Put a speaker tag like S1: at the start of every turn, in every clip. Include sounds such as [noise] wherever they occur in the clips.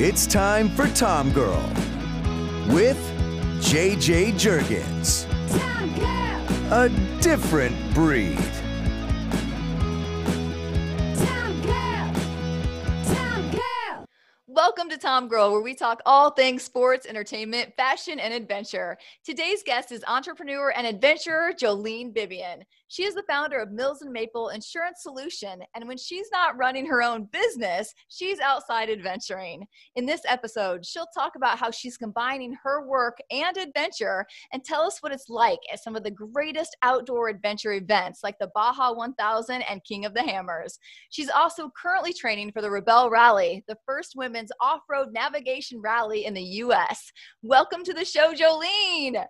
S1: It's time for Tom Girl with JJ Jurgens. A different breed.
S2: Welcome to Tom Girl, where we talk all things sports, entertainment, fashion, and adventure. Today's guest is entrepreneur and adventurer Jolene Bibian. She is the founder of Mills and Maple Insurance Solution, and when she's not running her own business, she's outside adventuring. In this episode, she'll talk about how she's combining her work and adventure and tell us what it's like at some of the greatest outdoor adventure events like the Baja 1000 and King of the Hammers. She's also currently training for the Rebelle Rally, the first women's off road navigation rally in the US. Welcome to the show, Jolene.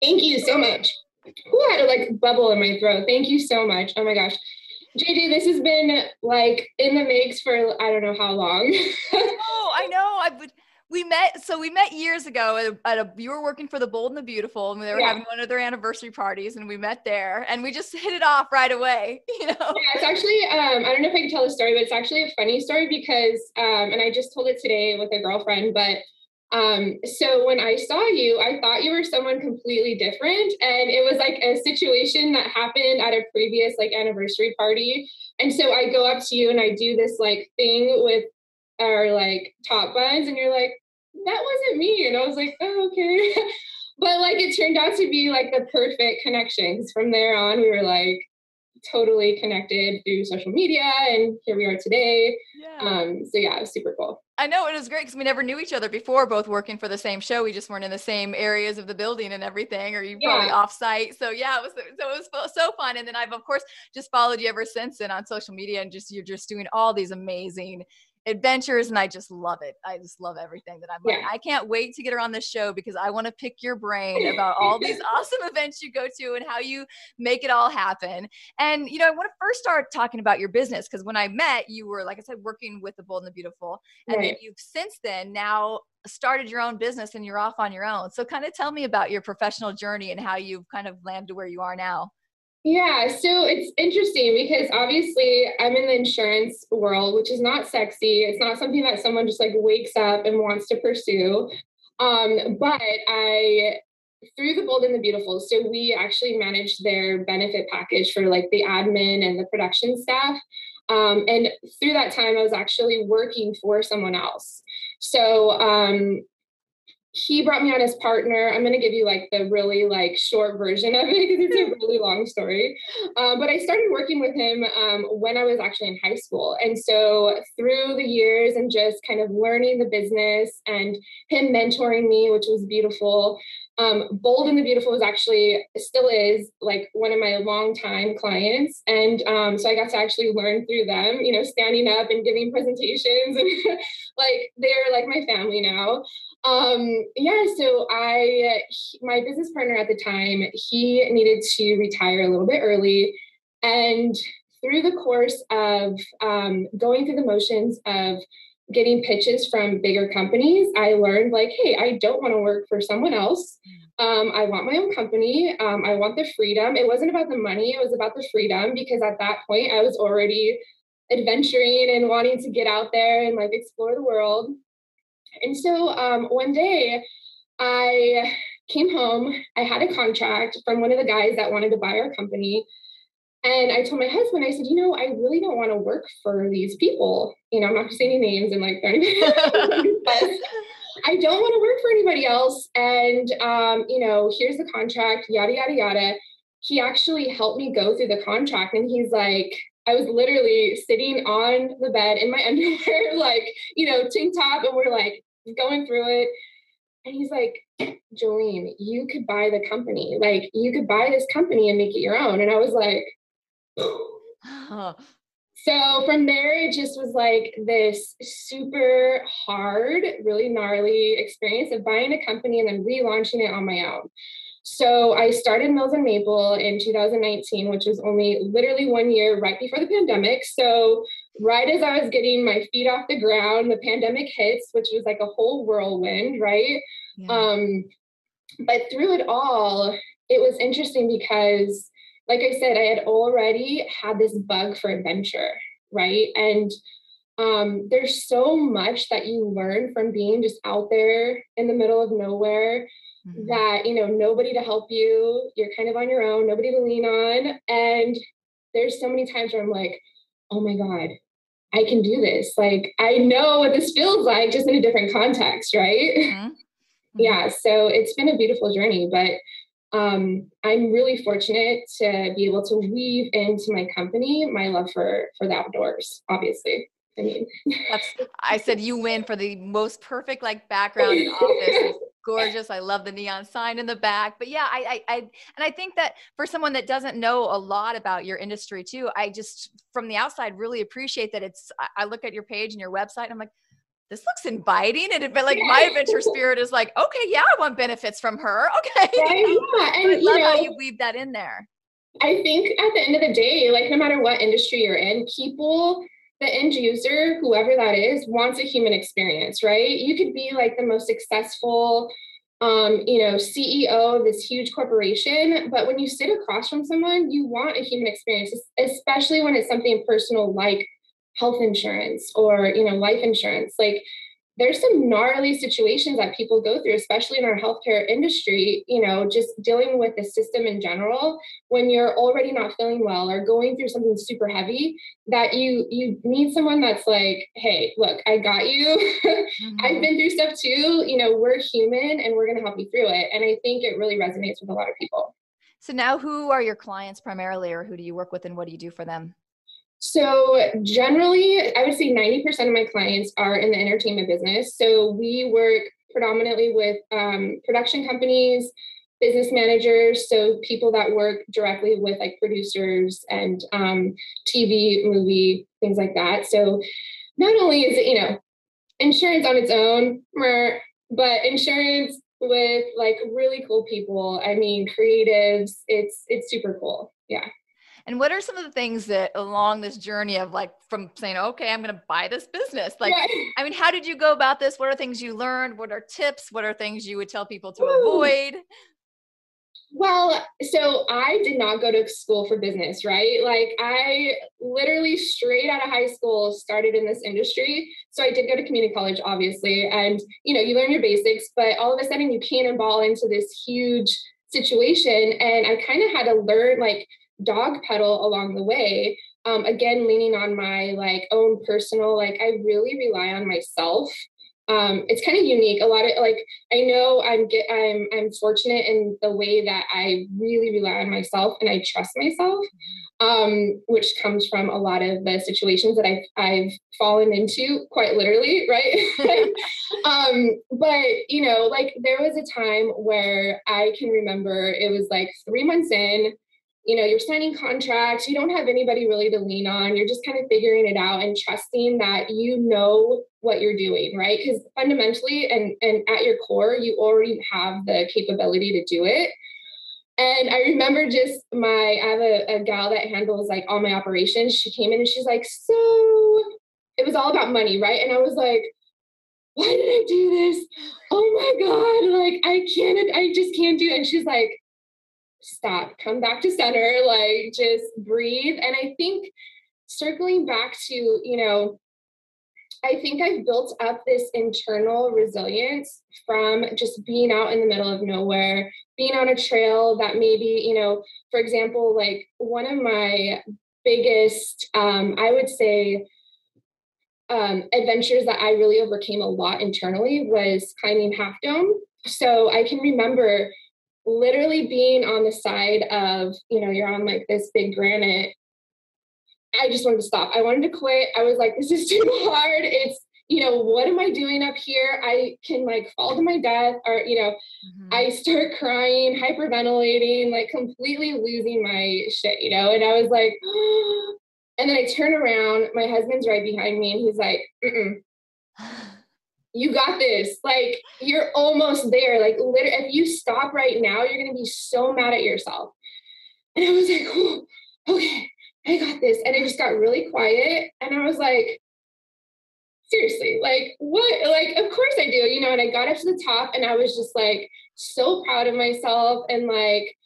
S3: Thank you so much. I had a like bubble in my throat. Thank you so much. Oh my gosh. JJ, this has been like in the makes for I don't know how long. [laughs]
S2: oh, I know. I would we met so we met years ago at a, at a, you were working for the bold and the beautiful and they were yeah. having one of their anniversary parties and we met there and we just [laughs] hit it off right away [laughs] you know
S3: yeah it's actually um, i don't know if i can tell the story but it's actually a funny story because um, and i just told it today with a girlfriend but um, so when I saw you, I thought you were someone completely different. And it was like a situation that happened at a previous like anniversary party. And so I go up to you and I do this like thing with our like top buns, and you're like, that wasn't me. And I was like, oh, okay. [laughs] but like it turned out to be like the perfect connection. Because from there on, we were like, totally connected through social media and here we are today. Yeah. Um, so yeah, it was super cool.
S2: I know it was great because we never knew each other before, both working for the same show. We just weren't in the same areas of the building and everything, or you yeah. probably off site. So yeah, it was so it was so fun. And then I've of course just followed you ever since and on social media and just you're just doing all these amazing adventures and I just love it. I just love everything that I'm yeah. like. I can't wait to get her on the show because I want to pick your brain [laughs] about all these awesome events you go to and how you make it all happen. And you know, I want to first start talking about your business because when I met, you were like I said working with the Bold and the Beautiful and right. then you've since then now started your own business and you're off on your own. So kind of tell me about your professional journey and how you've kind of landed where you are now.
S3: Yeah, so it's interesting because obviously I'm in the insurance world, which is not sexy. It's not something that someone just like wakes up and wants to pursue. Um, but I through the bold and the beautiful so we actually manage their benefit package for like the admin and the production staff um, and through that time i was actually working for someone else so um, he brought me on as partner. I'm going to give you like the really like short version of it because it's a [laughs] really long story. Um, but I started working with him um, when I was actually in high school. And so through the years and just kind of learning the business and him mentoring me, which was beautiful. Um, Bold and the Beautiful was actually still is like one of my longtime clients, and um, so I got to actually learn through them. You know, standing up and giving presentations, and [laughs] like they're like my family now. Um, yeah, so I, my business partner at the time, he needed to retire a little bit early. And through the course of um, going through the motions of getting pitches from bigger companies, I learned like, hey, I don't want to work for someone else. Um, I want my own company. Um, I want the freedom. It wasn't about the money, it was about the freedom because at that point I was already adventuring and wanting to get out there and like explore the world. And so um, one day I came home, I had a contract from one of the guys that wanted to buy our company. And I told my husband, I said, you know, I really don't want to work for these people. You know, I'm not going to say any names and like, [laughs] but I don't want to work for anybody else. And, um, you know, here's the contract, yada, yada, yada. He actually helped me go through the contract. And he's like, I was literally sitting on the bed in my [laughs] underwear, like, you know, tank top, and we're like, going through it. And he's like, Jolene, you could buy the company. Like, you could buy this company and make it your own. And I was like, [sighs] [gasps] so from there, it just was like this super hard, really gnarly experience of buying a company and then relaunching it on my own. So I started Mills and Maple in 2019, which was only literally one year right before the pandemic. So right as I was getting my feet off the ground, the pandemic hits, which was like a whole whirlwind, right? Yeah. Um, but through it all, it was interesting because, like I said, I had already had this bug for adventure, right? And um, there's so much that you learn from being just out there in the middle of nowhere mm-hmm. that you know nobody to help you you're kind of on your own nobody to lean on and there's so many times where i'm like oh my god i can do this like i know what this feels like just in a different context right [laughs] mm-hmm. yeah so it's been a beautiful journey but um, I'm really fortunate to be able to weave into my company my love for for the outdoors. Obviously, I mean, [laughs]
S2: That's, I said you win for the most perfect like background in [laughs] office. Gorgeous. I love the neon sign in the back. But yeah, I, I, I, and I think that for someone that doesn't know a lot about your industry too, I just from the outside really appreciate that it's. I look at your page and your website, and I'm like, this looks inviting. And it, but like my adventure [laughs] spirit is like, okay, yeah, I want benefits from her. [laughs] Okay,
S3: right? yeah, and
S2: I love know, how you weave that in there.
S3: I think at the end of the day, like no matter what industry you're in, people the end user, whoever that is, wants a human experience, right? You could be like the most successful, um, you know, CEO of this huge corporation, but when you sit across from someone, you want a human experience, especially when it's something personal like health insurance or you know life insurance. Like there's some gnarly situations that people go through, especially in our healthcare industry, you know, just dealing with the system in general, when you're already not feeling well or going through something super heavy, that you you need someone that's like, hey, look, I got you. [laughs] Mm-hmm. I've been through stuff too. You know, we're human and we're gonna help you through it. And I think it really resonates with a lot of people.
S2: So now who are your clients primarily or who do you work with and what do you do for them?
S3: So, generally, I would say 90% of my clients are in the entertainment business. So, we work predominantly with um, production companies, business managers, so people that work directly with like producers and um, TV, movie, things like that. So, not only is it, you know, insurance on its own, but insurance with like really cool people. I mean, creatives. It's it's super cool. Yeah.
S2: And what are some of the things that along this journey of like from saying, okay, I'm going to buy this business? Like, yeah. I mean, how did you go about this? What are things you learned? What are tips? What are things you would tell people to Ooh. avoid?
S3: Well, so I did not go to school for business, right? Like I literally straight out of high school started in this industry. So I did go to community college, obviously. And, you know, you learn your basics, but all of a sudden you cannonball into this huge situation. And I kind of had to learn like dog pedal along the way um, again leaning on my like own personal like i really rely on myself. Um, it's kind of unique a lot of like i know i'm get i'm i'm fortunate in the way that i really rely on myself and i trust myself um, which comes from a lot of the situations that i've i've fallen into quite literally [laughs] right? [laughs] Um, but you know like there was a time where i can remember it was like three months in you know you're signing contracts you don't have anybody really to lean on you're just kind of figuring it out and trusting that you know what you're doing right? Because fundamentally and and at your core you already have the capability to do it. And i remember just my i have a, a gal that handles like all my operations. She came in and she's like so it was all about money right? And i was like why did i do this? Oh my god like i can't i just can't do it. And she's like stop, come back to center, like just breathe. And I think circling back to, you know, I think I've built up this internal resilience from just being out in the middle of nowhere, being on a trail that maybe, you know, for example, like one of my biggest, um, I would say, um, adventures that I really overcame a lot internally was climbing Half Dome. So I can remember literally being on the side of, you know, you're on like this big granite. I just wanted to stop. I wanted to quit. I was like, this is [laughs] too hard. It's, you know, what am I doing up here? I can like fall to my death or, you know, mm-hmm. I start crying, hyperventilating, like completely losing my shit, you know? And I was like, [gasps] and then I turn around, my husband's right behind me and he's like, mm [laughs] you got this. Like you're almost there. Like literally, if you stop right now, you're gonna be so mad at yourself. And I was like, oh, okay, I got this. And it just got really quiet. And I was like, seriously, like what? Like, of course I do, you know. And I got up to the top and I was just like so proud of myself and like,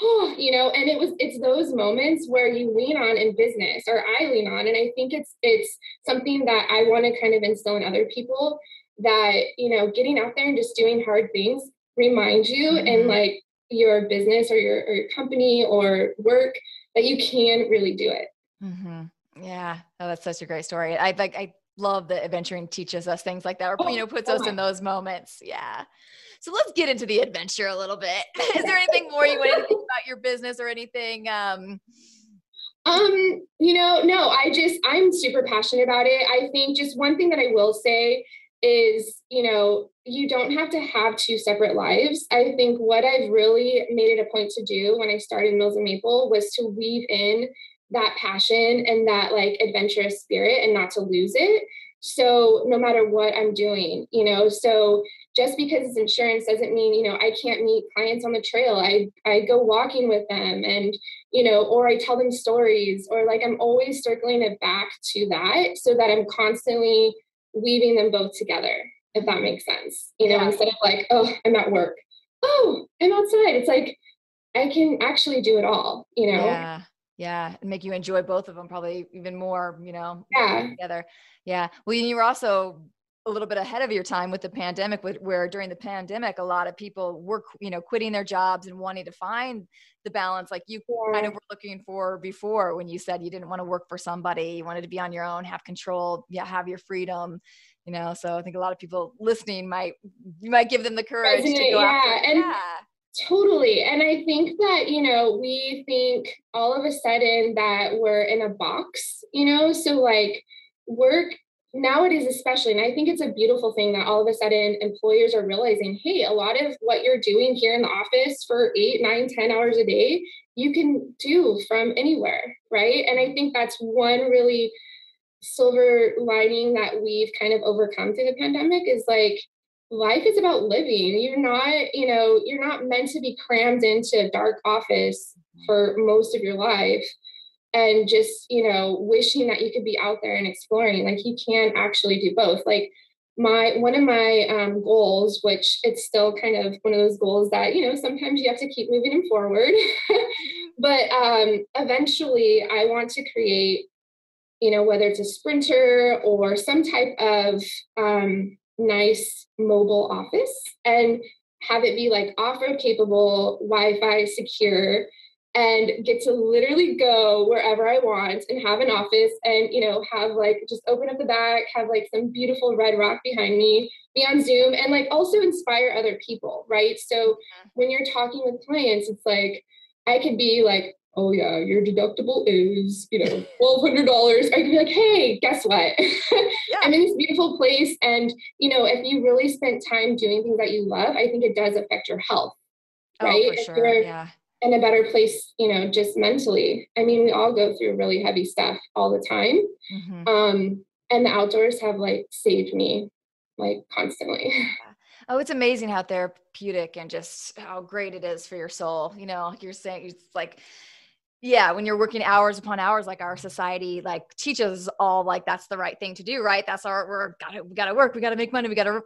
S3: oh, you know, and it was it's those moments where you lean on in business or I lean on. And I think it's it's something that I want to kind of instill in other people that, you know, getting out there and just doing hard things remind you mm-hmm. and like your business or your or your company or work that you can really do it.
S2: Mm-hmm. Yeah, oh, that's such a great story. I like I love that adventuring teaches us things like that, or you know, puts us in those moments. Yeah. So let's get into the adventure a little bit. [laughs] Is there anything more you want to [laughs] think about your business or anything? Um,
S3: um, you know, no, I just I'm super passionate about it. I think just one thing that I will say is, you know, you don't have to have two separate lives. I think what I've really made it a point to do when I started Mills and Maple was to weave in that passion and that like adventurous spirit and not to lose it. So no matter what I'm doing, you know, so just because it's insurance doesn't mean, you know, I can't meet clients on the trail. I I go walking with them and, you know, or I tell them stories or like I'm always circling it back to that so that I'm constantly weaving them both together, if that makes sense. You know, yeah. instead of like, oh, I'm at work. Oh, I'm outside. It's like I can actually do it all, you know?
S2: Yeah. Yeah. And make you enjoy both of them probably even more, you know,
S3: yeah.
S2: together. Yeah. Well, you were also a little bit ahead of your time with the pandemic where during the pandemic a lot of people were you know quitting their jobs and wanting to find the balance like you yeah. kind of were looking for before when you said you didn't want to work for somebody you wanted to be on your own have control yeah have your freedom you know so i think a lot of people listening might you might give them the courage to go yeah. after
S3: and yeah. totally and i think that you know we think all of a sudden that we're in a box you know so like work nowadays especially and i think it's a beautiful thing that all of a sudden employers are realizing hey a lot of what you're doing here in the office for eight nine ten hours a day you can do from anywhere right? And i think that's one really silver lining that we've kind of overcome through the pandemic is like life is about living. You're not you know you're not meant to be crammed into a dark office mm-hmm. for most of your life and just you know wishing that you could be out there and exploring like you can actually do both. Like my one of my um, goals which it's still kind of one of those goals that you know sometimes you have to keep moving them forward [laughs] but um, eventually i want to create you know whether it's a sprinter or some type of um, nice mobile office and have it be like off-road capable wi-fi secure and get to literally go wherever I want and have an office and, you know, have like just open up the back, have like some beautiful red rock behind me, be on Zoom and like also inspire other people, right? So mm-hmm. when you're talking with clients, it's like I could be like, oh yeah, your deductible is, you know, twelve hundred dollars. I could be like, hey, guess what? [laughs] Yeah. I'm in this beautiful place. And, you know, if you really spent time doing things that you love, I think it does affect your health.
S2: Oh, right. Oh, for sure. Yeah
S3: in a better place, you know, just mentally. I mean, we all go through really heavy stuff all the time. Mm-hmm. Um, and the outdoors have like saved me like constantly. [laughs]
S2: Oh, it's amazing how therapeutic and just how great it is for your soul. You know, you're saying it's like yeah when you're working hours upon hours like our society like teaches all like that's the right thing to do right that's our we're gotta we gotta work we gotta make money we gotta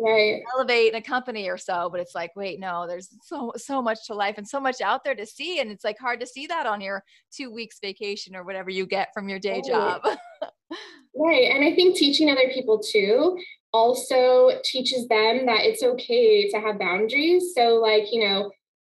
S3: right.
S2: elevate in a company or so but it's like wait no there's so so much to life and so much out there to see and it's like hard to see that on your two weeks vacation or whatever you get from your day right. job [laughs]
S3: right and i think teaching other people too also teaches them that it's okay to have boundaries so like you know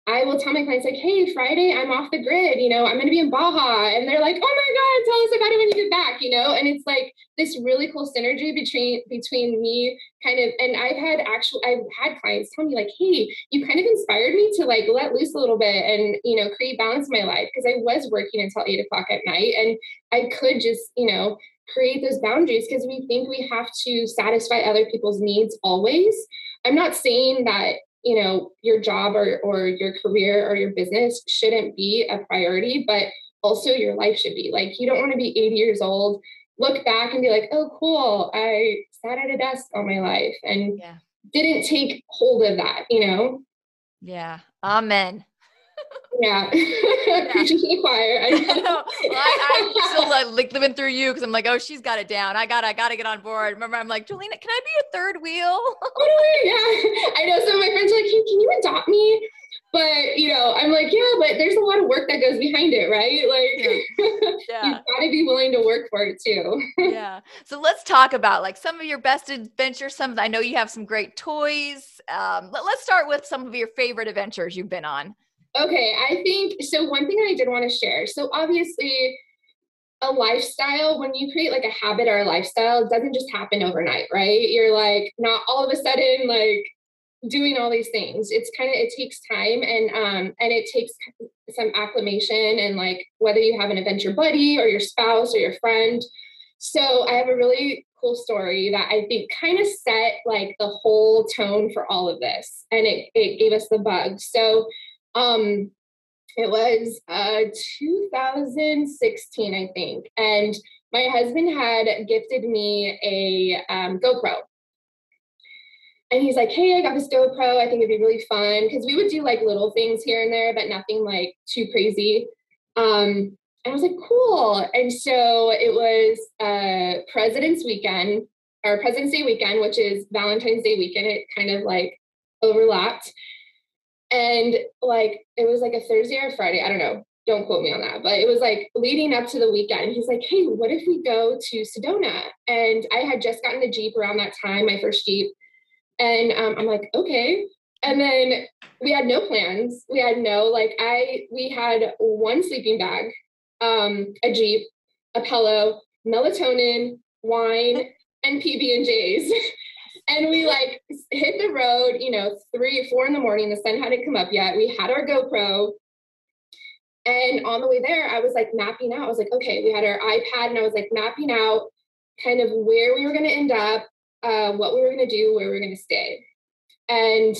S3: I will tell my clients like, hey, Friday, I'm off the grid, you know, I'm going to be in Baja. And they're like, oh my God, tell us about it when you get back, you know? And it's like this really cool synergy between, between me kind of, and I've had actual, I've had clients tell me like, hey, you kind of inspired me to like let loose a little bit and, you know, create balance in my life. Cause I was working until eight o'clock at night and I could just, you know, create those boundaries because we think we have to satisfy other people's needs always. I'm not saying that you know your job or or your career or your business shouldn't be a priority but also your life should be. Like you don't want to be 80 years old look back and be like oh cool i sat at a desk all my life and yeah. didn't take hold of that you know?
S2: Yeah. Amen
S3: yeah, [laughs] preaching to the choir. I, [laughs]
S2: know. Well, I, I still like, like living through you because I'm like, oh, she's got it down. I got, I got to get on board. Remember, I'm like, Jolena, can I be a third wheel? [laughs]
S3: totally. Yeah, I know. Some of my friends are like, hey, can you adopt me? but you know, I'm like, yeah, but there's a lot of work that goes behind it, right? Like yeah. yeah. you've got to be willing to work for it too.
S2: yeah. So let's talk about like some of your best adventures. Some I know you have some great toys. Um, let, let's start with some of your favorite adventures you've been on.
S3: Okay, I think so. One thing I did want to share. So obviously, a lifestyle when you create like a habit or a lifestyle it doesn't just happen overnight right you're like not all of a sudden like doing all these things it's kind of it takes time and um and it takes some acclimation and like whether you have an adventure buddy or your spouse or your friend so i have a really cool story that i think kind of set like the whole tone for all of this and it, it gave us the bug so um it was uh 2016 i think and my husband had gifted me a um, gopro and he's like, Hey, I got this GoPro. I think it'd be really fun. Cause we would do like little things here and there, but nothing like too crazy. Um, and I was like, cool. And so it was uh, President's Weekend or President's Day weekend, which is Valentine's Day weekend. It kind of like overlapped. And like it was like a Thursday or Friday. I don't know. Don't quote me on that. But it was like leading up to the weekend. He's like, hey, what if we go to Sedona? And I had just gotten a Jeep around that time, my first Jeep. And um, I'm like, okay. And then we had no plans. We had no, like, I, we had one sleeping bag, um, a Jeep, a pillow, melatonin, wine, and PB and J's. [laughs] and we like hit the road, you know, three, four in the morning. The sun hadn't come up yet. We had our GoPro. And on the way there, I was like mapping out. I was like, okay, we had our iPad and I was like mapping out kind of where we were going to end up, uh, what we were going to do, where we were going to stay. And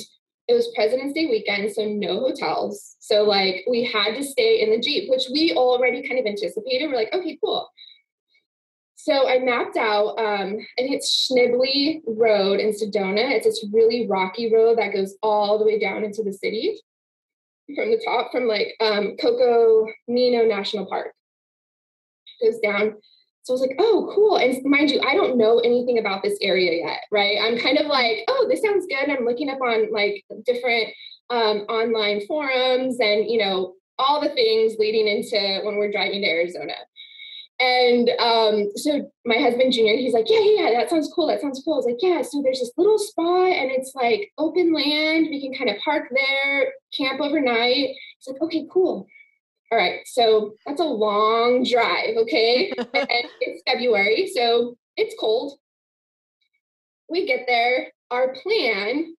S3: it was President's Day weekend, so no hotels. So, like, we had to stay in the Jeep, which we already kind of anticipated. We're like, okay, cool. So I mapped out, um, and it's Schnebly Road in Sedona. It's this really rocky road that goes all the way down into the city from the top, from like um, Coconino National Park. Goes down so I was like, oh, cool. And mind you, I don't know anything about this area yet, right? I'm kind of like, oh, this sounds good. I'm looking up on like different um, online forums and, you know, all the things leading into when we're driving to Arizona. And um, so my husband, Junior, he's like, yeah, yeah, that sounds cool. That sounds cool. I was like, yeah. So there's this little spot and it's like open land. We can kind of park there, camp overnight. He's like, okay, cool all right, so that's a long drive, okay? [laughs] and it's February, so it's cold. We get there, our plan,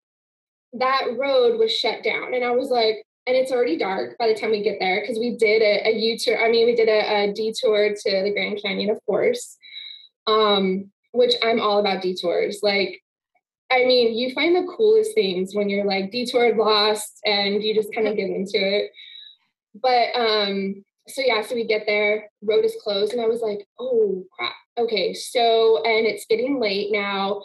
S3: that road was shut down. And I was like, and it's already dark by the time we get there because we did a, a U-turn. I mean, we did a, a detour to the Grand Canyon, of course, um, which I'm all about detours. Like, I mean, you find the coolest things when you're like detoured, lost, and you just kind of get into it but um so yeah so we get there road is closed and i was like oh crap okay so and it's getting late now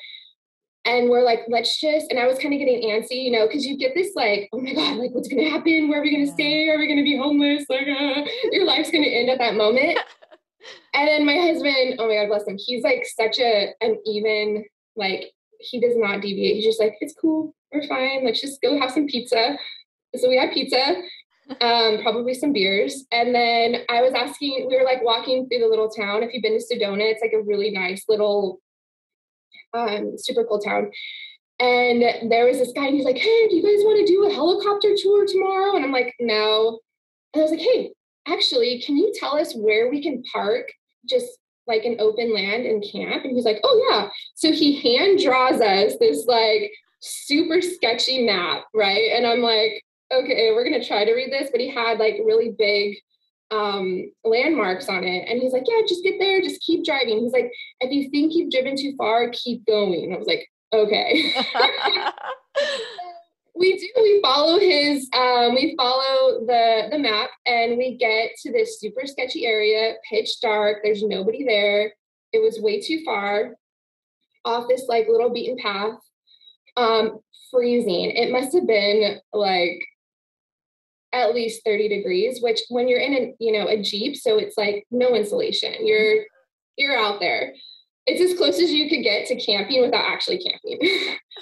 S3: and we're like let's just and i was kind of getting antsy you know because you get this like oh my god like what's gonna happen where are we gonna stay are we gonna be homeless like uh, your life's gonna end at that moment [laughs] and then my husband oh my god bless him he's like such a an even like he does not deviate he's just like it's cool we're fine let's just go have some pizza so we had pizza [laughs] um, probably some beers. And then I was asking, we were like walking through the little town. If you've been to Sedona, it's like a really nice little, um, super cool town. And there was this guy, and he's like, Hey, do you guys want to do a helicopter tour tomorrow? And I'm like, No. And I was like, Hey, actually, can you tell us where we can park just like an open land and camp? And he's like, Oh, yeah. So he hand draws us this like super sketchy map, right? And I'm like, okay, we're going to try to read this. But he had like really big um, landmarks on it. And he's like, yeah, just get there, just keep driving. He's like, if you think you've driven too far, keep going. And I was like, okay. [laughs] [laughs] we do we follow his um, we follow the the map and we get to this super sketchy area pitch dark there's nobody there it was way too far off this like little beaten path um freezing it must have been like at least 30 degrees which when you're in a you know a jeep so it's like no insulation you're you're out there it's as close as you could get to camping without actually camping [laughs]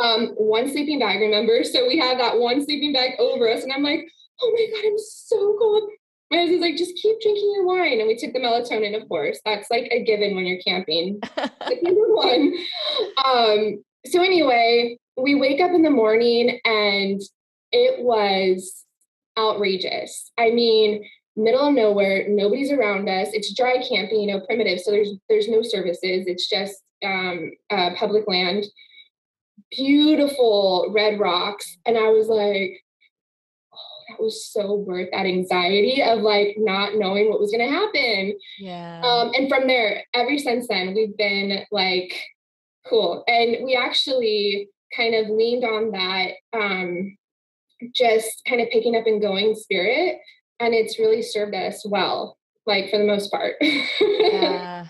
S3: Um, one sleeping bag, remember? So we have that one sleeping bag over us, and I'm like, oh my god, I'm so cold. My husband's like, just keep drinking your wine. And we took the melatonin, of course. That's like a given when you're camping. [laughs] number one. Um, so anyway, we wake up in the morning and it was outrageous. I mean, middle of nowhere, nobody's around us. It's dry camping, you know, primitive. So there's there's no services. It's just um, uh, public land. Beautiful red rocks, and I was like, oh, that was so worth that anxiety of like not knowing what was going to happen.
S2: Yeah.
S3: Um, and from there, ever since then, we've been like, cool, and we actually kind of leaned on that um, just kind of picking up and going spirit and it's really served us well like for the most part. [laughs]
S2: Yeah.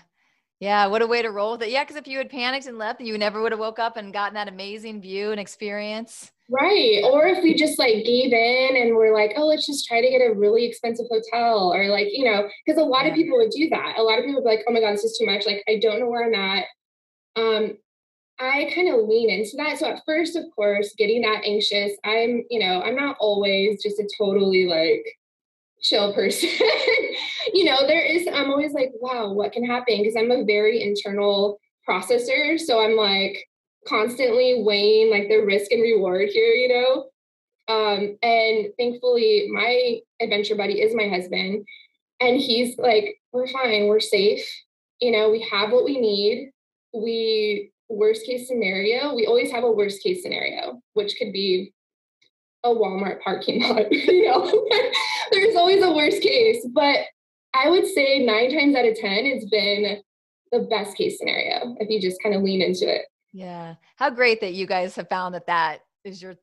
S2: Yeah what a way to roll with it. Yeah because if you had panicked and left you never would have woke up and gotten that amazing view and experience.
S3: Right or if we just like gave in and we're like oh let's just try to get a really expensive hotel or like you know because a lot yeah. of people would do that. A lot of people would be like oh my god this is too much. Like i don't know where i'm at. Um I kind of lean into that. So at first, of course, getting that anxious, I'm, you know, I'm not always just a totally like chill person. [laughs] you know, there is, I'm always like, wow, what can happen? Because I'm a very internal processor. So I'm like constantly weighing like the risk and reward here, you know? Um, and thankfully, my adventure buddy is my husband. And he's like, we're fine, we're safe. You know, we have what we need. We worst case scenario, we always have a worst case scenario, which could be a Walmart parking [laughs] lot. you know, [laughs] there's always a worst case, but I would say nine times out of 10, it's been the best case scenario if you just kind of lean into it.
S2: Yeah. How great that you guys have found that that is you're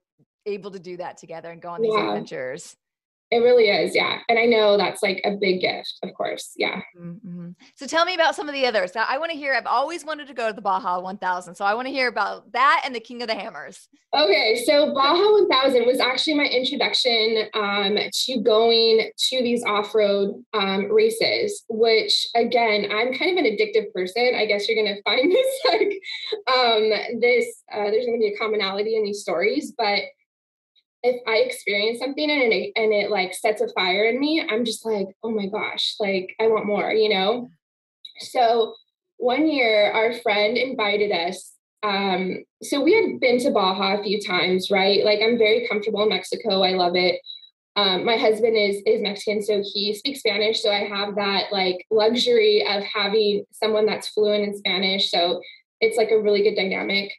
S2: able to do that together and go on these yeah. adventures.
S3: It really is, yeah. And I know that's like a big gift, of course. Yeah.
S2: Mm-hmm. So tell me about some of the others. Now, I want to hear. I've always wanted to go to the Baja 1000, so I want to hear about that and the King of the Hammers.
S3: Okay, so Baja 1000 was actually my introduction um, to going to these off-road um, races. Which, again, I'm kind of an addictive person. I guess you're going [laughs] to find this like um, this. Uh, there's going to be a commonality in these stories, but if I experience something and it and it like sets a fire in me, I'm just like, oh my gosh, like I want more, you know? So one year our friend invited us. Um, so we had been to Baja a few times, right? Like I'm very comfortable in Mexico. I love it. Um, my husband is is Mexican, so he speaks Spanish. So I have that like luxury of having someone that's fluent in Spanish. So it's like a really good dynamic.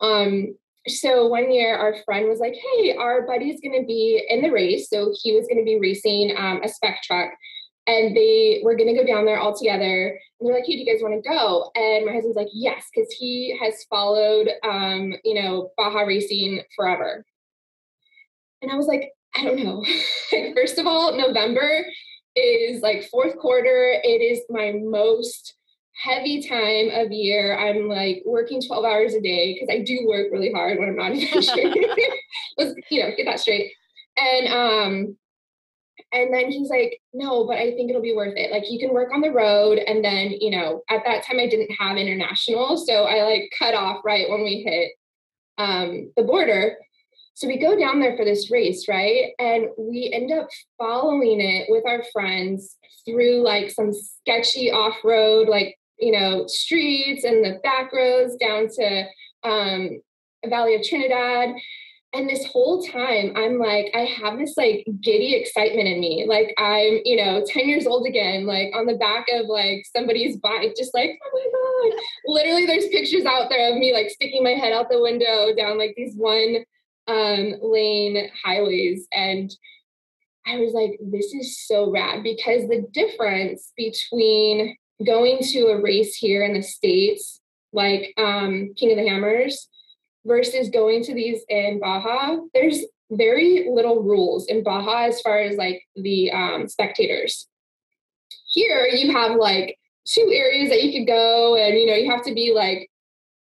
S3: Um, so one year our friend was like hey our buddy's going to be in the race. So he was going to be racing um, a spec truck and they were going to go down there all together and they're like hey do you guys want to go? And my husband's like yes because he has followed um, you know baja racing forever. And i was like i don't know. [laughs] Like first of all november is like fourth quarter. It is my most heavy time of year. I'm like working 12 hours a day because I do work really hard when I'm not in [laughs] [laughs] Let's, you know, get that straight. And um, and then he's like, no, but I think it'll be worth it. Like you can work on the road. And then, you know, at that time I didn't have international. So I like cut off right when we hit um the border. So we go down there for this race, right? And we end up following it with our friends through like some sketchy off-road, like you know, streets and the back roads down to um, Valley of Trinidad. And this whole time, I'm like, I have this like giddy excitement in me. Like I'm, you know, 10 years old again, like on the back of like somebody's bike, just like, oh my God. Literally, there's pictures out there of me like sticking my head out the window down like these one um, lane highways. And I was like, this is so rad because the difference between going to a race here in the States, like um, King of the Hammers, versus going to these in Baja, there's very little rules in Baja as far as like the um, spectators. Here you have like two areas that you could go, and you know, you have to be like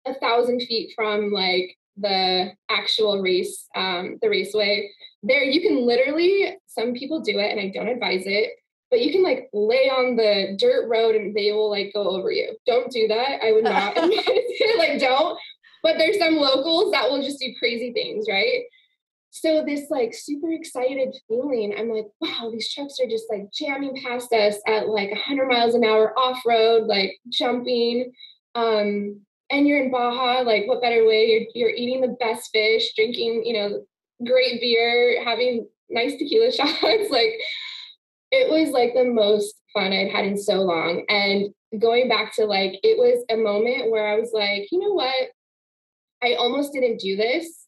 S3: a thousand feet from like the actual race, um, the raceway. There, you can literally, some people do it, and I don't advise it but you can like lay on the dirt road and they will like go over you. Don't do that. I would not. [laughs] like don't. but there's some locals that will just do crazy things, right? So this like super excited feeling, I'm like, wow, these trucks are just like jamming past us at like 100 miles an hour off road, like jumping. Um, and you're in Baja, like what better way? You're, you're eating the best fish, drinking, you know, great beer, having nice tequila [laughs] shots. like it was like the most fun I'd had in so long. And going back to like, it was a moment where I was like, you know what? I almost didn't do this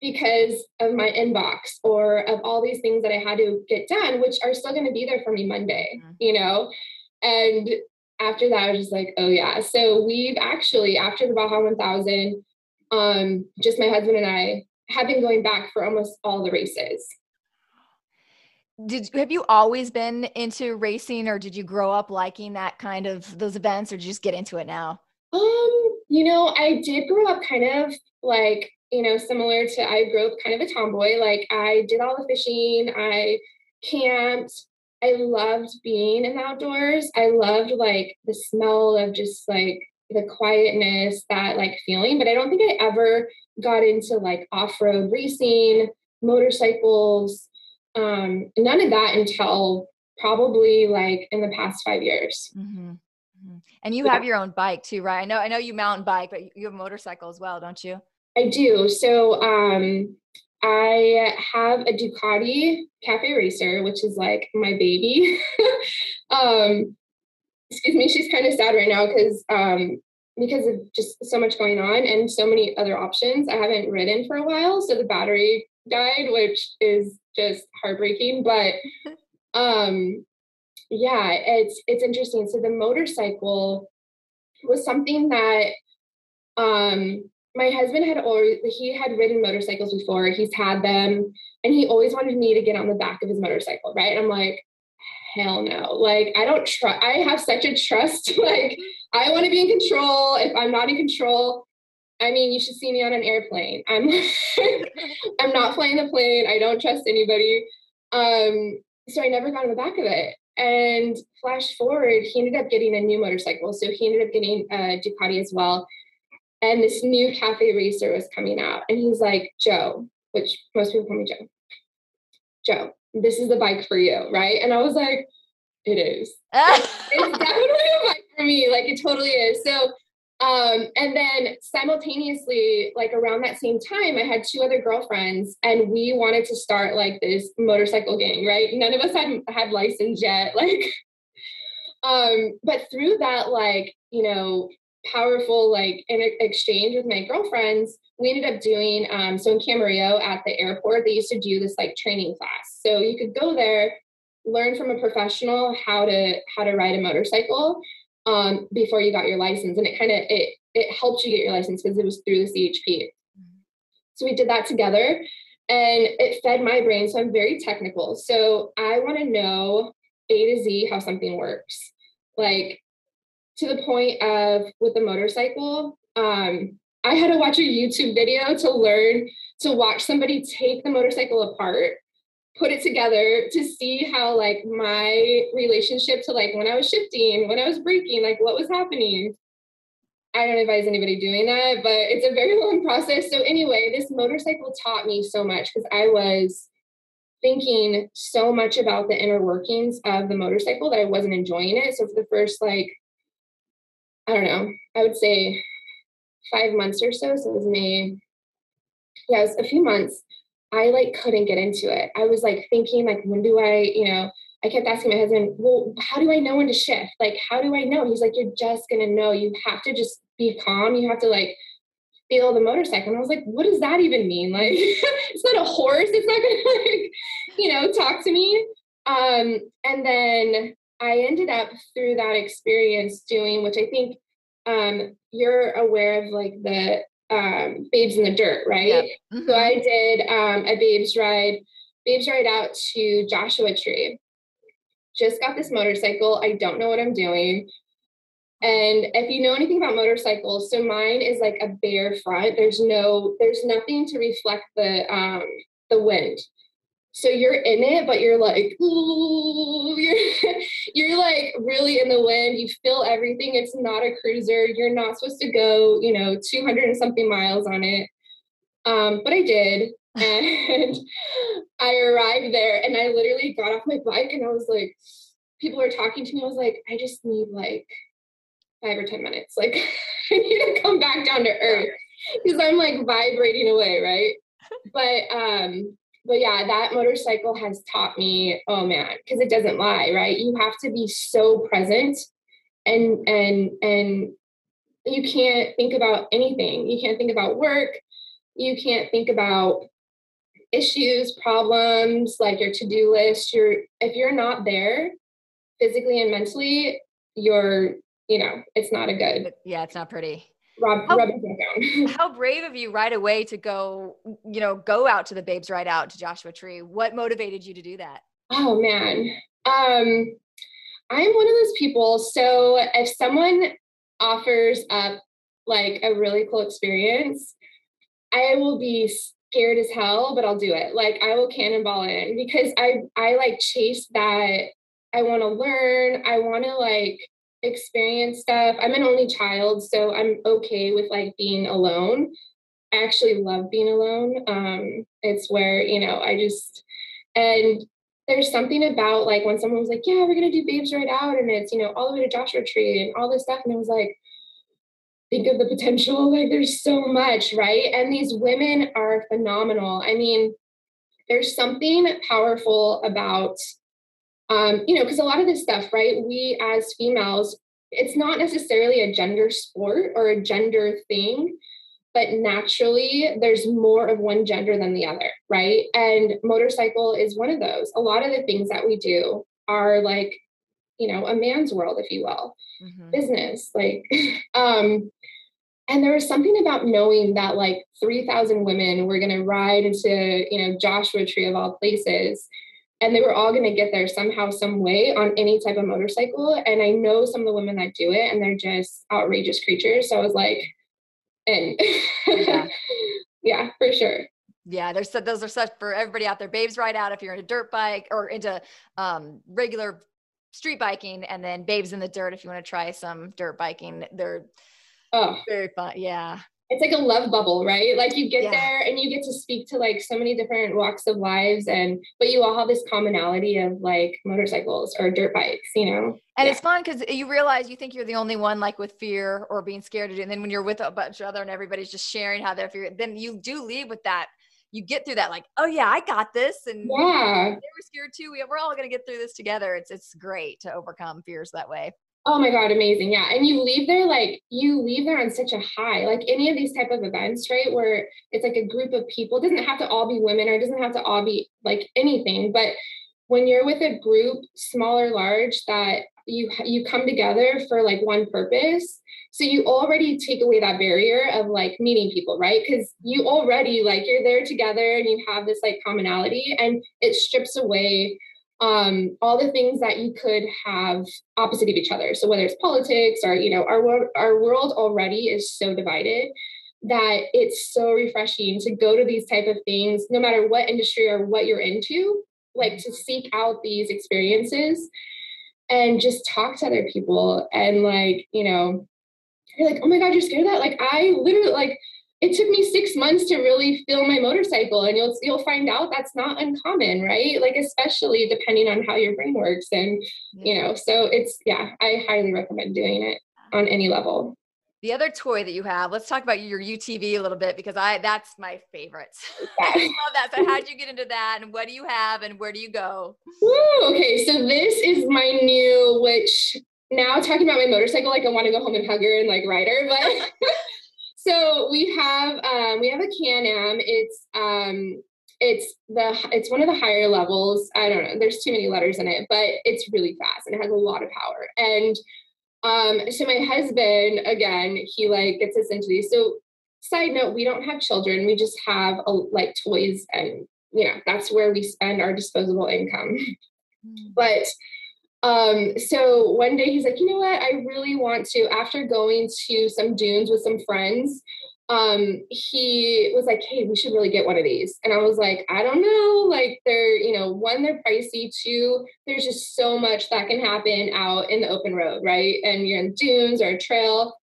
S3: because of my inbox or of all these things that I had to get done, which are still going to be there for me Monday, mm-hmm. you know? And after that, I was just like, oh yeah. So we've actually, after the Baja 1000, um, just my husband and I have been going back for almost all the races.
S2: Did have you always been into racing or did you grow up liking that kind of those events or just get into it now?
S3: Um, you know, I did grow up kind of like, you know, similar to I grew up kind of a tomboy. Like I did all the fishing, I camped, I loved being in the outdoors. I loved like the smell of just like the quietness, that like feeling. But I don't think I ever got into like off-road racing, motorcycles, um, none of that until probably like in the past five years.
S2: Mm-hmm. Mm-hmm. And you yeah. have your own bike too, right? I know I know you mountain bike, but you have a motorcycle as well, don't you?
S3: I do. So um I have a Ducati Cafe Racer, which is like my baby. [laughs] um, excuse me, she's kind of sad right now because um, because of just so much going on and so many other options. I haven't ridden for a while, so the battery died, which is just heartbreaking. But [laughs] um, yeah, it's it's interesting. So the motorcycle was something that um my husband had always he had ridden motorcycles before he's had them and he always wanted me to get on the back of his motorcycle right i'm like hell no like i don't trust i have such a trust [laughs] like i want to be in control if i'm not in control i mean you should see me on an airplane. I'm [laughs] i'm not flying the plane. I don't trust anybody. Um so i never got on the back of it. And flash forward he ended up getting a new motorcycle. So he ended up getting a ducati as well. And this new cafe racer was coming out. And he's like joe which most people call me joe. Joe this is the bike for you right? And i was like it is. [laughs] It's definitely a bike for me. Like it totally is. So um, and then simultaneously, like around that same time, I had two other girlfriends, and we wanted to start like this motorcycle gang, right? None of us had had license yet, [laughs] like. Um, but through that, like you know, powerful like in exchange with my girlfriends we ended up doing um, so in camarillo at the airport they used to do this like training class so you could go there learn from a professional how to how to ride a motorcycle um, before you got your license and it kind of it it helped you get your license because it was through the chp so we did that together and it fed my brain so i'm very technical. So i want to know a to z how something works. Like to the point of with the motorcycle, um, I had to watch a YouTube video to learn to watch somebody take the motorcycle apart, put it together to see how like my relationship to like when I was shifting, when I was breaking, like what was happening. I don't advise anybody doing that, but it's a very [laughs] long process. So anyway, this motorcycle taught me so much because I was thinking so much about the inner workings of the motorcycle that I wasn't enjoying it. So for the first like I don't know, I would say five months or so. So it was May. Was a few months. I like couldn't get into it. I was like thinking, like, when do I, you know, I kept asking my husband, well, how do I know when to shift? Like, how do I know? He's like, you're just gonna know. You have to just be calm. You have to like feel the motorcycle. And I was like, what does that even mean? Like, [laughs] it's not a horse. It's not gonna [laughs] like, you know, talk to me. Um, and then I ended up through that experience doing, which I think um, you're aware of like the um, Babes in the Dirt, right? Yep. Mm-hmm. So I did um, a Babes ride, Babes ride out to Joshua Tree. Just got this motorcycle. I don't know what I'm doing. And if you know anything about motorcycles, so mine is like a bare front. There's no, there's nothing to reflect the um, the wind. So you're in it, but you're like, ooh, [laughs] you're, you're like really in the wind. You feel everything. It's not a cruiser. You're not supposed to go, you know, 200 and something miles on it. Um, but I did. [laughs] And I arrived there and I literally got off my bike and I was like, people were talking to me. I was like, I just need like five or 10 minutes. Like, [laughs] I need to come back down to earth because I'm like vibrating away, right? But um, but yeah, that motorcycle has taught me, oh man, because it doesn't lie, right? You have to be so present and and and you can't think about anything. You can't think about work. You can't think about issues, problems, like your to-do list. You're if you're not there physically and mentally, you're, you know, it's not a good.
S2: Yeah, it's not pretty.
S3: Rob, how, down. [laughs]
S2: how brave of you right away to go, you know, go out to the Babes Ride Out to Joshua Tree. What motivated you to do that?
S3: Oh man. Um, I'm one of those people. So if someone offers up like a really cool experience, I will be scared as hell, but I'll do it. Like I will cannonball in because I I like chase that I want to learn. I want to like experience stuff. I'm an only child, so I'm okay with like being alone. I actually love being alone. Um, it's where, you know, I just and there's something about like when someone was like, Yeah, we're gonna do Babes Ride Out, and it's, you know, all the way to Joshua Tree and all this stuff. And I was like, think of the potential. [laughs] Like there's so much, right? And these women are phenomenal. I mean, there's something powerful about um, you know, because a lot of this stuff, right? We as females, it's not necessarily a gender sport or a gender thing, but naturally there's more of one gender than the other, right? And motorcycle is one of those. A lot of the things that we do are like, you know, a man's world, if you will, mm-hmm. business, like, [laughs] um, and there was something about knowing that like 3000 women were going to ride into you know joshua tree of all places and they were all going to get there somehow some way on any type of motorcycle. And i know some of the women that do it and they're just outrageous creatures. So i was like and yeah, [laughs] yeah for sure.
S2: Yeah there's those are such for everybody out there babes ride out if you're into dirt bike or into um, regular street biking and then babes in the dirt if you want to try some dirt biking. They're oh. very fun yeah
S3: it's like a love bubble, right? Like you get yeah. there and you get to speak to like so many different walks of lives and but you all have this commonality of like motorcycles or dirt bikes, you know.
S2: And yeah. it's fun because you realize you think you're the only one like with fear or being scared to do. And then when you're with a bunch of other and everybody's just sharing how they're fear, then you do leave with that. You get through that like, oh yeah, I got this. And
S3: yeah,
S2: they were scared too. We, we're all gonna get through this together. It's it's great to overcome fears that way.
S3: Oh my God, amazing. Yeah. And you leave there like you leave there on such a high, like any of these type of events, right? Where it's like a group of people. It doesn't have to all be women or it doesn't have to all be like anything. But when you're with a group, small or large, that you you come together for like one purpose. So you already take away that barrier of like meeting people, right? Because you already like you're there together and you have this like commonality and it strips away um, all the things that you could have opposite of each other. So whether it's politics or you know our world, our world already is so divided that it's so refreshing to go to these type of things, no matter what industry or what you're into, like to seek out these experiences and just talk to other people and like you know you're like oh my god you're scared of that like i literally like it took me six months to really feel my motorcycle and you'll you'll find out that's not uncommon right? Like especially depending on how your brain works and you know so it's yeah i highly recommend doing it on any level.
S2: The other toy that you have let's talk about your utv a little bit because i that's my favorite. [laughs] I love that. So how'd you get into that and what do you have and where do you go?
S3: Woo, okay so this is my new which now talking about my motorcycle like i want to go home and hug her and like ride her but [laughs] So we have um, we have a Can-Am. It's um, it's the it's one of the higher levels. I don't know. There's too many letters in it, but it's really fast and it has a lot of power. And um, so my husband again, he like gets us into these. So side note, we don't have children. We just have a, like toys, and you know that's where we spend our disposable income. Mm. But um, so one day he's like, you know what? I really want to, after going to some dunes with some friends, um, he was like, Hey, we should really get one of these. And I was like, I don't know. Like, they're, you know, one, they're pricey. Two, there's just so much that can happen out in the open road, right? And you're in dunes or a trail.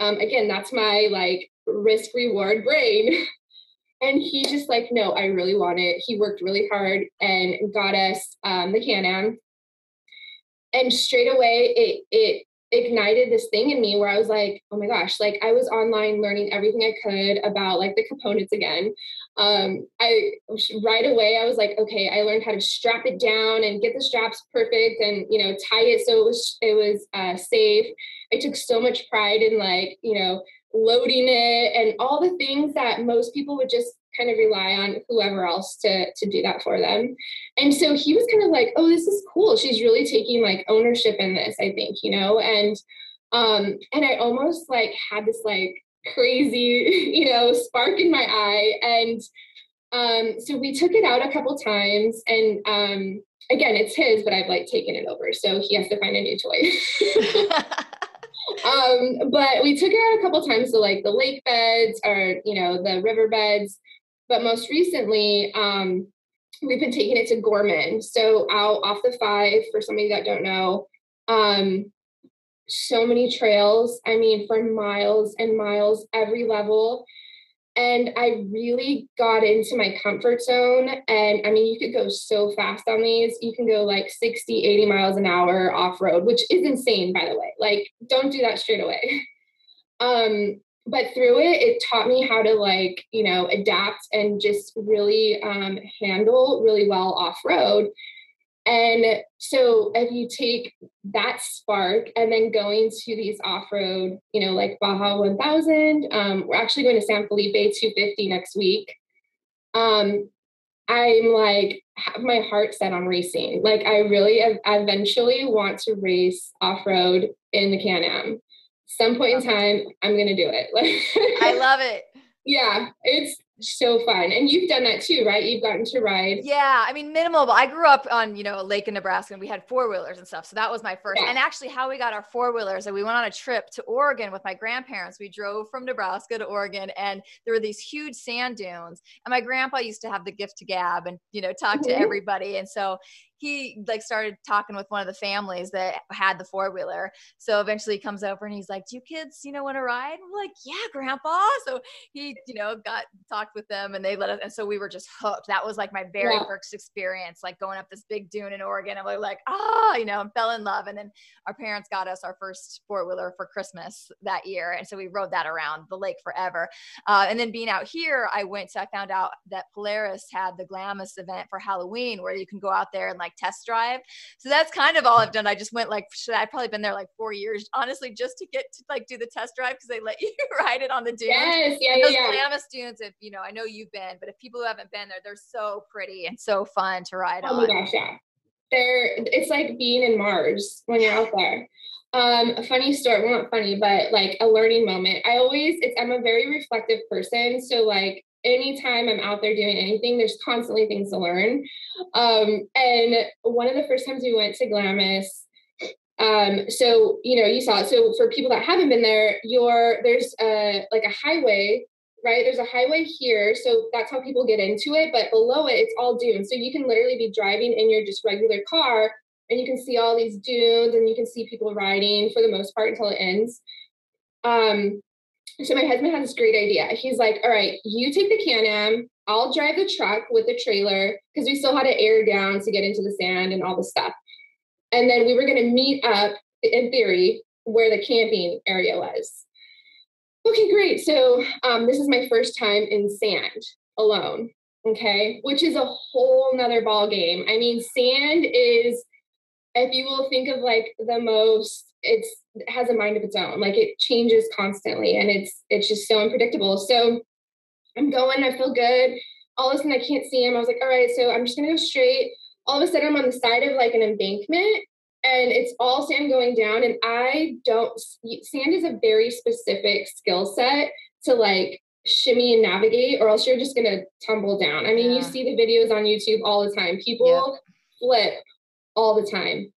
S3: Um, again, that's my like risk reward brain. [laughs] and he just like, no, I really want it. He worked really hard and got us um, the Can-Am. And straight away, it it ignited this thing in me where I was like, oh my gosh, like I was online learning everything I could about like the components again. Um, I right away I was like, okay, I learned how to strap it down and get the straps perfect and you know tie it so it was it was uh, safe. I took so much pride in like you know loading it and all the things that most people would just kind of rely on whoever else to to do that for them. And so he was kind of like, "Oh, this is cool. She's really taking like ownership in this, I think, you know." And um and I almost like had this like crazy, [laughs] you know, spark in my eye and um so we took it out a couple times and um again, it's his, but I've like taken it over. So he has to find a new toy. [laughs] [laughs] um, but we took it out a couple times to like the lake beds or you know the river beds but most recently, um, we've been taking it to Gorman. So out off the five, for somebody that don't know, um, so many trails. I mean, for miles and miles, every level. And I really got into my comfort zone. And I mean, you could go so fast on these. You can go like 60, 80 miles an hour off road, which is insane, by the way. Like, don't do that straight away. [laughs] Um, but through it it taught me how to like you know adapt and just really um, handle really well off road and so if you take that spark and then going to these off-road you know like baja 1000 um, we're actually going to san felipe 250 next week. Um, i'm like have my heart set on racing. Like i really eventually want to race off-road in the can-am some point in time, I'm going to do it. [laughs]
S2: I love it.
S3: Yeah, it's so fun. And you've done that too, right? You've gotten to ride.
S2: Yeah. I mean, minimal, but I grew up on, you know, a lake in Nebraska and we had four wheelers and stuff. So that was my first. Yeah. And actually, how we got our four wheelers, and we went on a trip to Oregon with my grandparents. We drove from Nebraska to Oregon and there were these huge sand dunes. And my grandpa used to have the gift to gab and, you know, talk mm-hmm. to everybody. And so he like started talking with one of the families that had the four wheeler. So eventually he comes over and he's like, "Do you kids, you know, want to ride?" we're like, "Yeah, Grandpa." So he, you know, got talked with them and they let us, and so we were just hooked. That was like my very yeah. first experience, like going up this big dune in Oregon. And we're like, ah, oh, you know, and fell in love. And then our parents got us our first four wheeler for Christmas that year, and so we rode that around the lake forever. Uh, and then being out here, I went. So I found out that Polaris had the Glamis event for Halloween, where you can go out there and like like test drive. So that's kind of all I've done. I just went like, I've probably been there like four years, honestly, just to get to like do the test drive because they let [laughs] you ride it on the dunes.
S3: Yes, yeah,
S2: Those
S3: yeah.
S2: Glamis dunes, if you know, I know you've been, but if people who haven't been there, they're so pretty and so fun to ride
S3: oh
S2: on.
S3: Oh my gosh, yeah. They're, it's like being in Mars when you're out there. Um, a funny story, well, not funny, but like a learning moment. I always, it's, I'm a very reflective person. So like anytime I'm out there doing anything, there's constantly things to learn. Um, and one of the first times we went to Glamis, um, so you know, you saw it. So for people that haven't been there, you're there's a like a highway, right? There's a highway here, so that's how people get into it. But below it, it's all dunes. So you can literally be driving in your just regular car, and you can see all these dunes, and you can see people riding for the most part until it ends. Um, so my husband has this great idea. He's like, all right, you take the Can-Am, I'll drive the truck with the trailer because we still had to air down to get into the sand and all the stuff. And then we were going to meet up in theory where the camping area was. Okay, great. So um, this is my first time in sand alone. Okay, which is a whole nother ball game. I mean, sand is, if you will think of like the most it's it has a mind of its own. Like it changes constantly and it's it's just so unpredictable. So I'm going, I feel good. All of a sudden I can't see him. I was like, all right, so I'm just gonna go straight. All of a sudden I'm on the side of like an embankment and it's all sand going down. And I don't sand is a very specific skill set to like shimmy and navigate, or else you're just gonna tumble down. I mean, yeah. you see the videos on YouTube all the time. People flip all the time.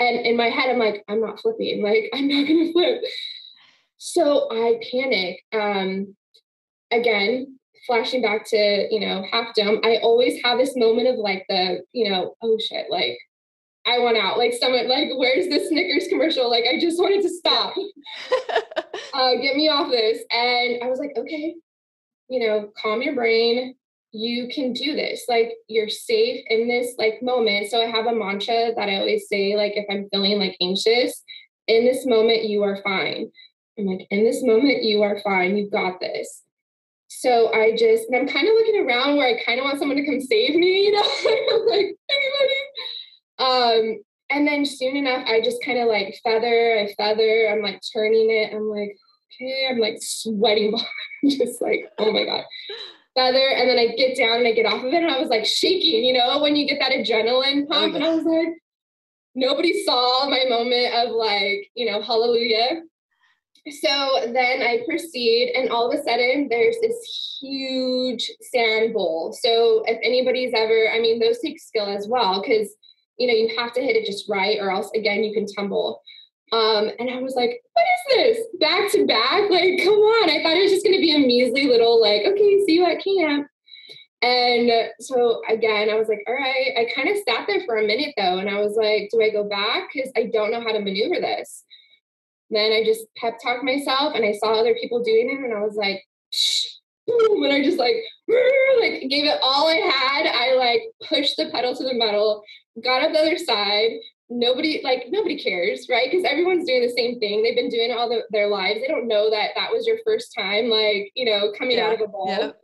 S3: And in my head, I'm like, I'm not flipping. Like, [laughs] I'm not going to flip. So I panic. Um, again, flashing back to, you know, half dome, I always have this moment of like the, you know, oh shit, like I want out. Like someone like, where's the Snickers commercial? Like I just wanted to stop. [laughs] uh, get me off this. And I was like, okay, you know, calm your brain. You can do this. Like you're safe in this like moment. So I have a mantra that I always say, like if I'm feeling like anxious, in this moment, you are fine. I'm like, in this moment, you are fine. You've got this. So I just, and I'm kind of looking around where I kind of want someone to come save me, [laughs] you know, like anybody. Um, and then soon enough, I just kind of like feather, I feather, I'm like turning it. I'm like, okay, I'm like sweating, [laughs] just like, oh my God. Feather, and then I get down and I get off of it, and I was like shaking, you know, when you get that adrenaline pump. Oh, and I was like, nobody saw my moment of like, you know, hallelujah. So then I proceed, and all of a sudden, there's this huge sand bowl. So if anybody's ever, I mean, those take skill as well, because you know, you have to hit it just right, or else again, you can tumble. Um, and I was like, what is this? Back to back? Like, come on. I thought it was just going to be a measly little, like, okay, see you at camp. And so again, I was like, all right. I kind of sat there for a minute though. And I was like, do I go back? Because I don't know how to maneuver this. Then I just pep talked myself and I saw other people doing it. And I was like, Shh, boom. And I just like, [laughs] like gave it all I had. I like pushed the pedal to the metal, got up the other side. Nobody like nobody cares, right? Because everyone's doing the same thing. They've been doing all the, their lives. They don't know that that was your first time, like you know, coming yeah. out of a ball. Yep.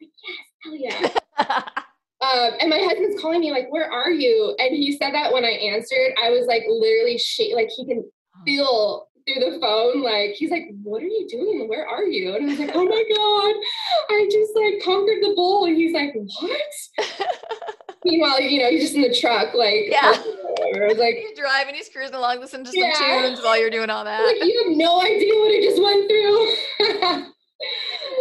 S3: Like, yes, hell yeah. [laughs] Um, and my husband's calling me like, "Where are you?" And he said that when I answered, I was like literally shake, like he can oh. feel through the phone, like he's like, "What are you doing? Where are you?" And I was like, "Oh my god, I just like conquered the bowl." And he's like, "What?" [laughs] Meanwhile, you know, he's just in the truck, like
S2: yeah. I was like he's driving, he's cruising along, listening to some yeah. tunes while you're doing all that.
S3: Like you have no idea what I just went through.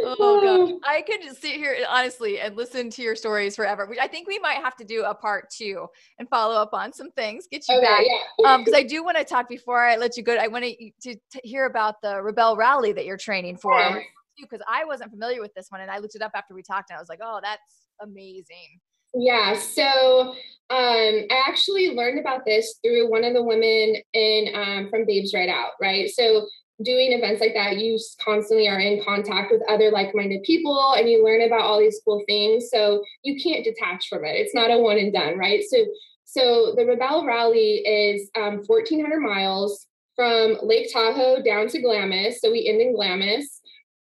S2: oh god [laughs] i could just sit here honestly and listen to your stories forever which i think we might have to do a part two and follow up on some things get you okay, back yeah. um because i do want to talk before i let you go i want to, to, to hear about the Rebelle Rally that you're training for because i wasn't familiar with this one and i looked it up after we talked and i was like oh that's amazing
S3: yeah, so um, I actually learned about this through one of the women in um, from Babes Ride Out, right? So doing events like that, you constantly are in contact with other like-minded people, and you learn about all these cool things. So you can't detach from it. It's not a one and done, right? So so the Rebelle Rally is um, 1,400 miles from Lake Tahoe down to Glamis. So we end in Glamis,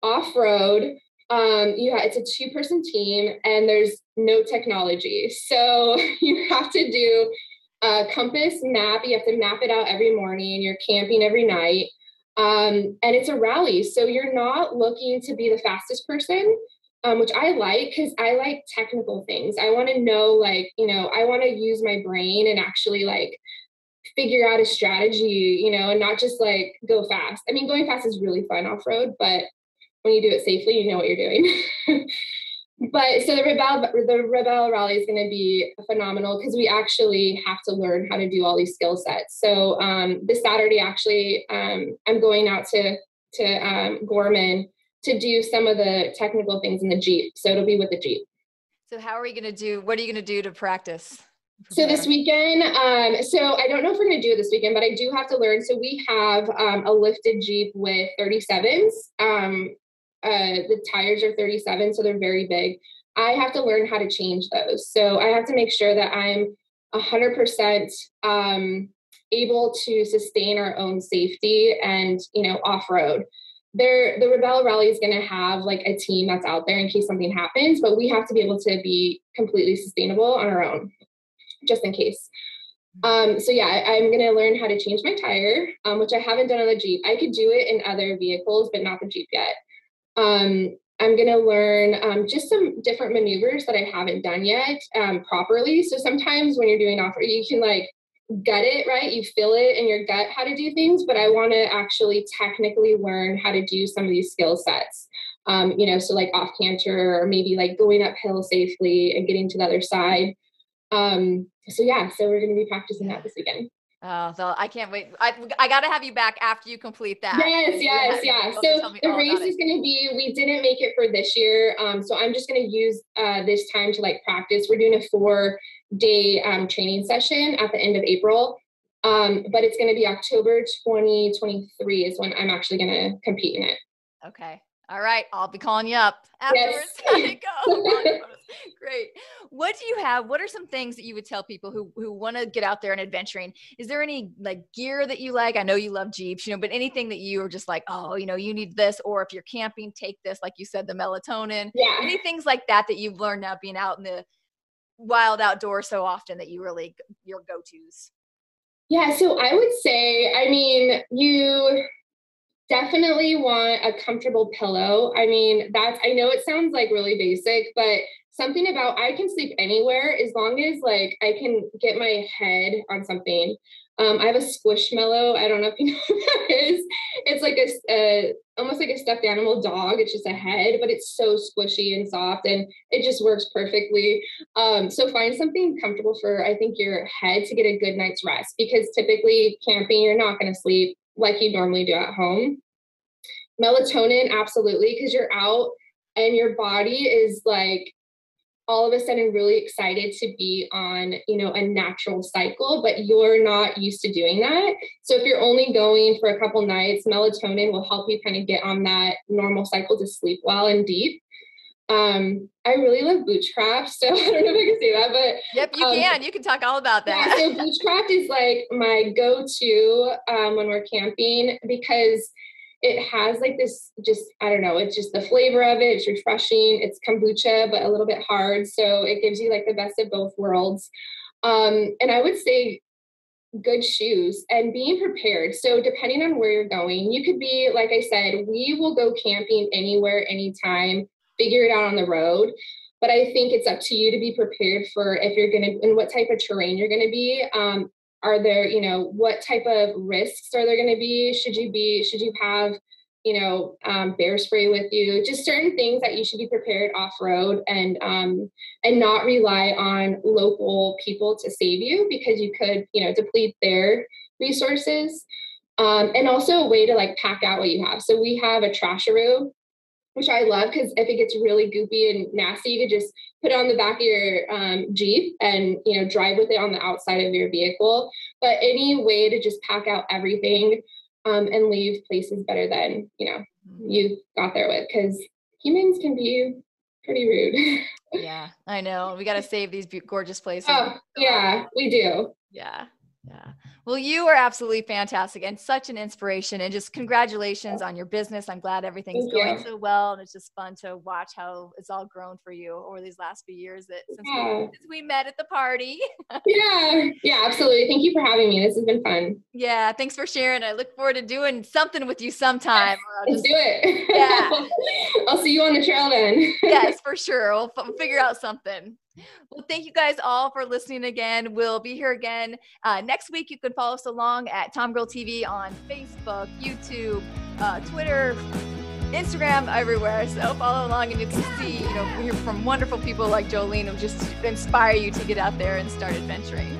S3: off road um, you have, it's a two person team and there's no technology. So [laughs] you have to do a compass map. You have to map it out every morning. And you're camping every night. Um, and it's a rally. So you're not looking to be the fastest person, um, which I like because I like technical things. I want to know, like, you know, I want to use my brain and actually like figure out a strategy, you know, and not just like go fast. I mean, going fast is really fun off road, but when you do it safely, you know what you're doing. [laughs] but so the Rebelle the Rebelle Rally is going to be phenomenal because we actually have to learn how to do all these skill sets. So um, this Saturday, actually, um, I'm going out to to um, Gorman to do some of the technical things in the Jeep. So it'll be with the Jeep.
S2: So how are we going to do? What are you going to do to practice?
S3: So this weekend, um, so I don't know if we're going to do it this weekend, but I do have to learn. So we have um, a lifted Jeep with 37s. Um, uh, the tires are 37, so they're very big. I have to learn how to change those. So I have to make sure that I'm 100% um, able to sustain our own safety and, you know, off road. There, the Rebelle Rally is going to have like a team that's out there in case something happens, but we have to be able to be completely sustainable on our own, just in case. Um, so yeah, I, am going to learn how to change my tire, um, which I haven't done on the Jeep. I could do it in other vehicles, but not the Jeep yet. Um, I'm going to learn um, just some different maneuvers that I haven't done yet um, properly. So sometimes when you're doing offer, you can like gut it, right? You feel it in your gut how to do things, but I want to actually technically learn how to do some of these skill sets. Um, you know, so like off canter or maybe like going uphill safely and getting to the other side. Um, so yeah, so we're going to be practicing that this weekend.
S2: Oh, so I can't wait. I, I got to have you back after you complete that.
S3: Yes, yes, yeah. So the race is going to be, we didn't make it for this year. Um, so I'm just going to use uh, this time to like practice. We're doing a four day um, training session at the end of April. Um, but it's going to be October 2023 is when I'm actually going to compete in it.
S2: Okay. All right. I'll be calling you up afterwards. [laughs] Yes. go. [laughs] [laughs] Great. What do you have? What are some things that you would tell people who who want to get out there and adventuring? Is there any like gear that you like? I know you love Jeeps, you know, but anything that you are just like, oh, you know, you need this, or if you're camping, take this, like you said, the melatonin.
S3: Yeah.
S2: Any things like that that you've learned now being out in the wild outdoors so often that you really your go-tos?
S3: Yeah, so I would say, I mean, you definitely want a comfortable pillow. I mean, that's I know it sounds like really basic, but something about I can sleep anywhere as long as like I can get my head on something. Um, I have a squishmallow. I don't know if you [laughs] know what that is. It's like a, a almost like a stuffed animal dog. It's just a head, but it's so squishy and soft, and it just works perfectly. Um, so find something comfortable for I think your head to get a good night's rest because typically camping you're not going to sleep like you normally do at home. Melatonin, absolutely, because you're out and your body is like all of a sudden really excited to be on you know a natural cycle but you're not used to doing that. So if you're only going for a couple nights melatonin will help you kind of get on that normal cycle to sleep well and deep. Um i really love Boochcraft so [laughs] i don't know if i can say that but
S2: yep you um, can you can talk all about that.
S3: yeah, so Boochcraft is like my go-to um, when we're camping because it has like this just i don't know it's just the flavor of it it's refreshing it's kombucha but a little bit hard so it gives you like the best of both worlds. Um, and i would say good shoes and being prepared. So depending on where you're going you could be like i said we will go camping anywhere anytime figure it out on the road but i think it's up to you to be prepared for if you're going to and what type of terrain you're going to be. Um, are there you know what type of risks are there going to be? Should you be should you have you know um, bear spray with you? Just certain things that you should be prepared off road and um, and not rely on local people to save you because you could you know deplete their resources. Um, and also a way to like pack out what you have. So we have a trasharoo which I love because if it gets really goopy and nasty, you could just put it on the back of your um, Jeep and you know drive with it on the outside of your vehicle. But any way to just pack out everything um, and leave places better than you know mm-hmm. you got there with because humans can be pretty rude.
S2: yeah, I know. We got to save these gorgeous [laughs] places.
S3: Oh, yeah, we do.
S2: Yeah. Yeah. Well, you are absolutely fantastic and such an inspiration. And just congratulations on your business. I'm glad everything's Thank going you. so well. And it's just fun to watch how it's all grown for you over these last few years that since, yeah. we, since we met at the party. [laughs]
S3: yeah. Yeah, absolutely. Thank you for having me. This has been fun.
S2: Yeah. Thanks for sharing. I look forward to doing something with you sometime.
S3: Let's do it. Yeah. [laughs] I'll see you on the trail then.
S2: yes, [laughs] for sure. We'll f- figure out something. Well, thank you guys all for listening again. We'll be here again uh, next week. You can follow us along at Tom Girl TV on Facebook, YouTube, uh, Twitter, Instagram, everywhere. So follow along and you can see, you know, hear from wonderful people like Jolene who just inspire you to get out there and start adventuring.